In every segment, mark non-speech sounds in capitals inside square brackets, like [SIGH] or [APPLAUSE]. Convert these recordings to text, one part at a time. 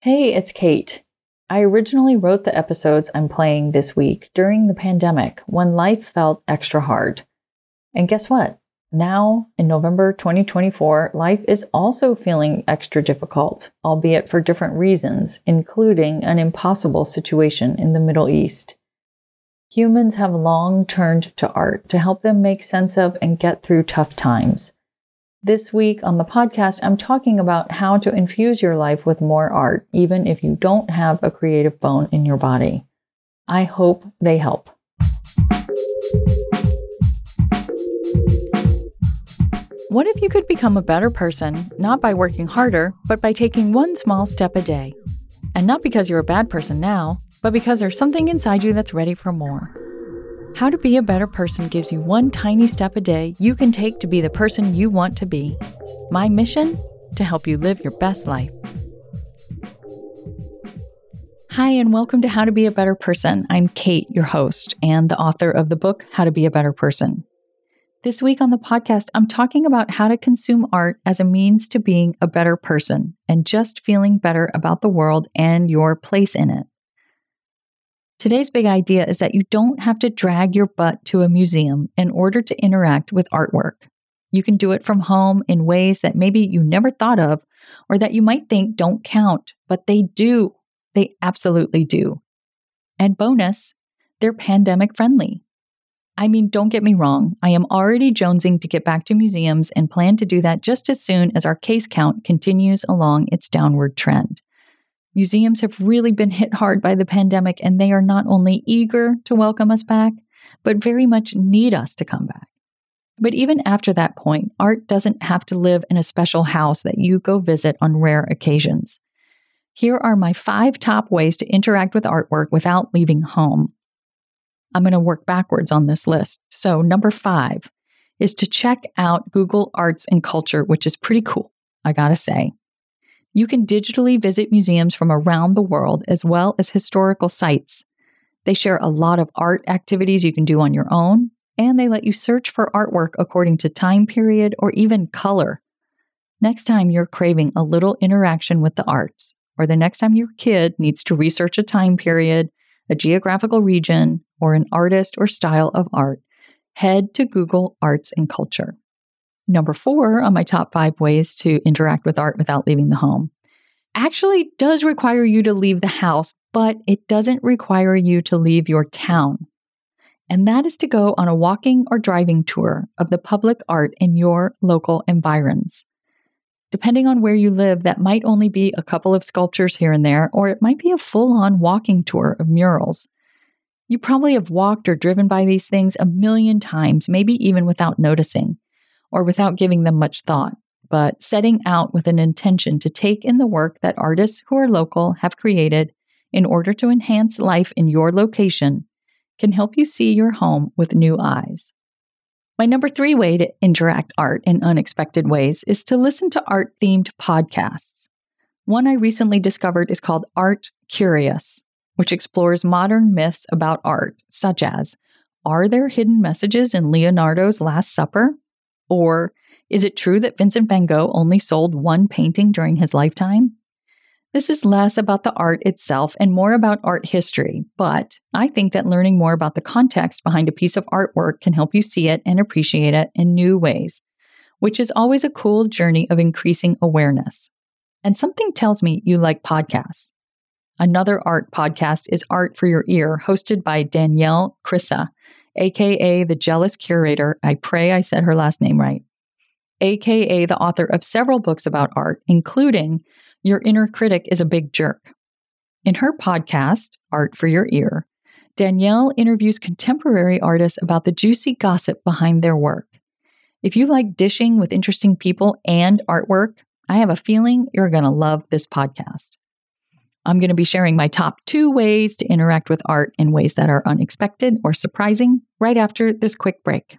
Hey, it's Kate. I originally wrote the episodes I'm playing this week during the pandemic when life felt extra hard. And guess what? Now, in November 2024, life is also feeling extra difficult, albeit for different reasons, including an impossible situation in the Middle East. Humans have long turned to art to help them make sense of and get through tough times. This week on the podcast, I'm talking about how to infuse your life with more art, even if you don't have a creative bone in your body. I hope they help. What if you could become a better person, not by working harder, but by taking one small step a day? And not because you're a bad person now, but because there's something inside you that's ready for more. How to be a better person gives you one tiny step a day you can take to be the person you want to be. My mission? To help you live your best life. Hi, and welcome to How to Be a Better Person. I'm Kate, your host, and the author of the book, How to Be a Better Person. This week on the podcast, I'm talking about how to consume art as a means to being a better person and just feeling better about the world and your place in it. Today's big idea is that you don't have to drag your butt to a museum in order to interact with artwork. You can do it from home in ways that maybe you never thought of or that you might think don't count, but they do. They absolutely do. And bonus, they're pandemic friendly. I mean, don't get me wrong, I am already jonesing to get back to museums and plan to do that just as soon as our case count continues along its downward trend. Museums have really been hit hard by the pandemic, and they are not only eager to welcome us back, but very much need us to come back. But even after that point, art doesn't have to live in a special house that you go visit on rare occasions. Here are my five top ways to interact with artwork without leaving home. I'm going to work backwards on this list. So, number five is to check out Google Arts and Culture, which is pretty cool, I gotta say. You can digitally visit museums from around the world as well as historical sites. They share a lot of art activities you can do on your own, and they let you search for artwork according to time period or even color. Next time you're craving a little interaction with the arts, or the next time your kid needs to research a time period, a geographical region, or an artist or style of art, head to Google Arts and Culture. Number four on my top five ways to interact with art without leaving the home actually does require you to leave the house, but it doesn't require you to leave your town. And that is to go on a walking or driving tour of the public art in your local environs. Depending on where you live, that might only be a couple of sculptures here and there, or it might be a full on walking tour of murals. You probably have walked or driven by these things a million times, maybe even without noticing or without giving them much thought, but setting out with an intention to take in the work that artists who are local have created in order to enhance life in your location can help you see your home with new eyes. My number three way to interact art in unexpected ways is to listen to art themed podcasts. One I recently discovered is called Art Curious which explores modern myths about art, such as Are there hidden messages in Leonardo's Last Supper? Or is it true that Vincent van Gogh only sold one painting during his lifetime? This is less about the art itself and more about art history, but I think that learning more about the context behind a piece of artwork can help you see it and appreciate it in new ways, which is always a cool journey of increasing awareness. And something tells me you like podcasts. Another art podcast is Art for Your Ear, hosted by Danielle Krysa, aka the Jealous Curator. I pray I said her last name right. AKA the author of several books about art, including Your Inner Critic is a Big Jerk. In her podcast, Art for Your Ear, Danielle interviews contemporary artists about the juicy gossip behind their work. If you like dishing with interesting people and artwork, I have a feeling you're going to love this podcast. I'm going to be sharing my top two ways to interact with art in ways that are unexpected or surprising right after this quick break.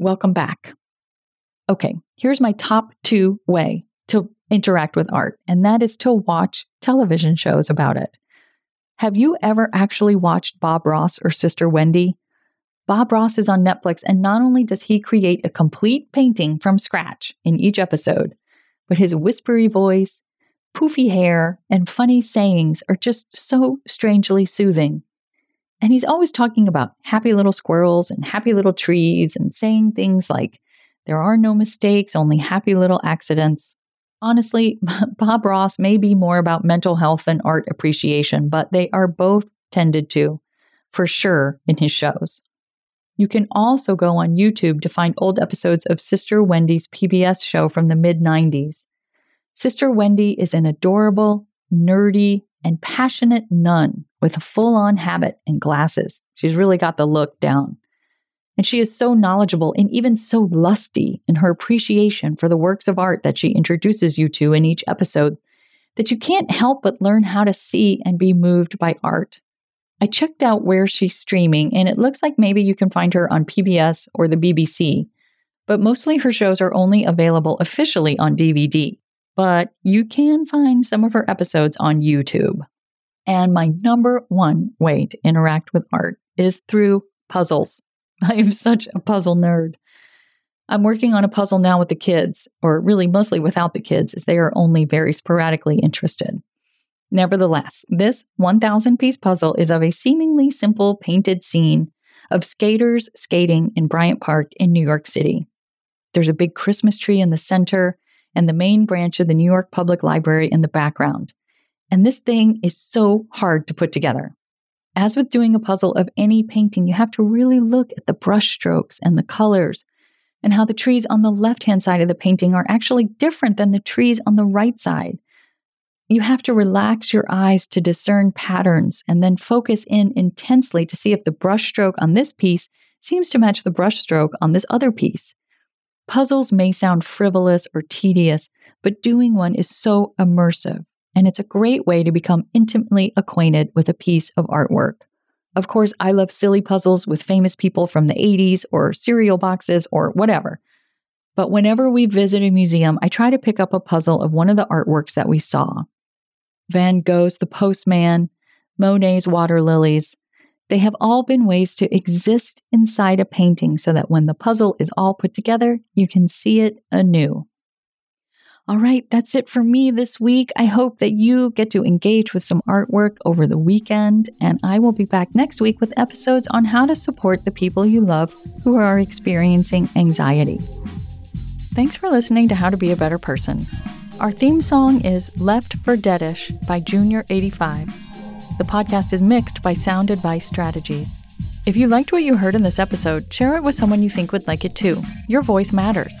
Welcome back. Okay, here's my top two way to interact with art, and that is to watch television shows about it. Have you ever actually watched Bob Ross or Sister Wendy? Bob Ross is on Netflix, and not only does he create a complete painting from scratch in each episode, but his whispery voice, poofy hair, and funny sayings are just so strangely soothing. And he's always talking about happy little squirrels and happy little trees and saying things like, there are no mistakes, only happy little accidents. Honestly, [LAUGHS] Bob Ross may be more about mental health and art appreciation, but they are both tended to, for sure, in his shows. You can also go on YouTube to find old episodes of Sister Wendy's PBS show from the mid 90s. Sister Wendy is an adorable, nerdy, and passionate nun with a full on habit and glasses. She's really got the look down. And she is so knowledgeable and even so lusty in her appreciation for the works of art that she introduces you to in each episode that you can't help but learn how to see and be moved by art. I checked out where she's streaming, and it looks like maybe you can find her on PBS or the BBC, but mostly her shows are only available officially on DVD. But you can find some of her episodes on YouTube. And my number one way to interact with art is through puzzles. [LAUGHS] I am such a puzzle nerd. I'm working on a puzzle now with the kids, or really mostly without the kids, as they are only very sporadically interested. Nevertheless, this 1,000 piece puzzle is of a seemingly simple painted scene of skaters skating in Bryant Park in New York City. There's a big Christmas tree in the center and the main branch of the New York Public Library in the background. And this thing is so hard to put together. As with doing a puzzle of any painting, you have to really look at the brush strokes and the colors and how the trees on the left hand side of the painting are actually different than the trees on the right side. You have to relax your eyes to discern patterns and then focus in intensely to see if the brushstroke on this piece seems to match the brushstroke on this other piece. Puzzles may sound frivolous or tedious, but doing one is so immersive and it's a great way to become intimately acquainted with a piece of artwork. Of course, I love silly puzzles with famous people from the 80s or cereal boxes or whatever. But whenever we visit a museum, I try to pick up a puzzle of one of the artworks that we saw. Van Gogh's The Postman, Monet's Water Lilies, they have all been ways to exist inside a painting so that when the puzzle is all put together, you can see it anew. All right, that's it for me this week. I hope that you get to engage with some artwork over the weekend, and I will be back next week with episodes on how to support the people you love who are experiencing anxiety. Thanks for listening to How to Be a Better Person. Our theme song is Left for Deadish by Junior85. The podcast is mixed by Sound Advice Strategies. If you liked what you heard in this episode, share it with someone you think would like it too. Your voice matters.